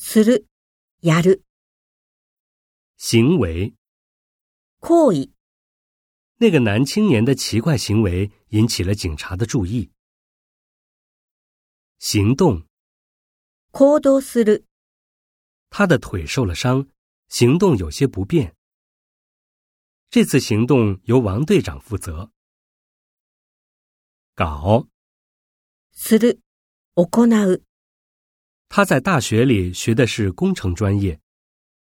する、やる、行为。行為、那个男青年的奇怪行为引起了警察的注意。行动，行動する、他的腿受了伤，行动有些不便。这次行动由王队长负责。搞，する、行う、 他在大学里学的是工程专业，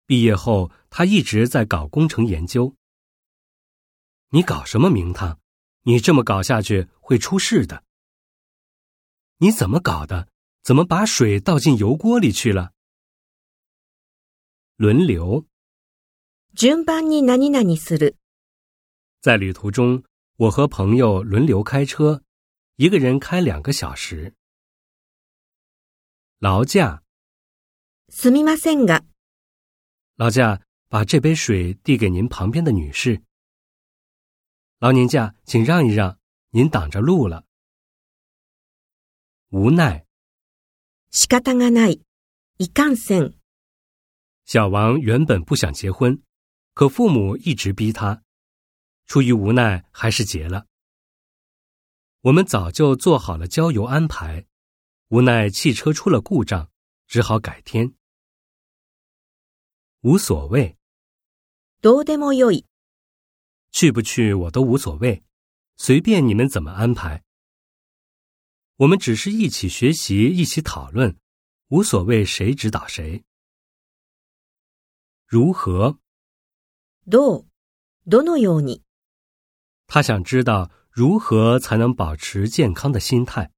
毕业后他一直在搞工程研究。你搞什么名堂？你这么搞下去会出事的。你怎么搞的？怎么把水倒进油锅里去了？轮流，順番に何々する、在旅途中，我和朋友轮流开车，一个人开两个小时。 劳驾，すみませんが、劳驾，把这杯水递给您旁边的女士。劳年驾，请让一让，您挡着路了。无奈，仕方がない、いかんせん、小王原本不想结婚，可父母一直逼他，出于无奈还是结了。我们早就做好了郊游安排， 无奈汽车出了故障，只好改天。无所谓，どうでもよい、去不去我都无所谓，随便你们怎么安排。我们只是一起学习，一起讨论，无所谓谁指导谁。如何？どう、どのように、他想知道如何才能保持健康的心态。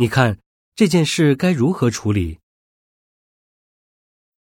你看这件事该如何处理？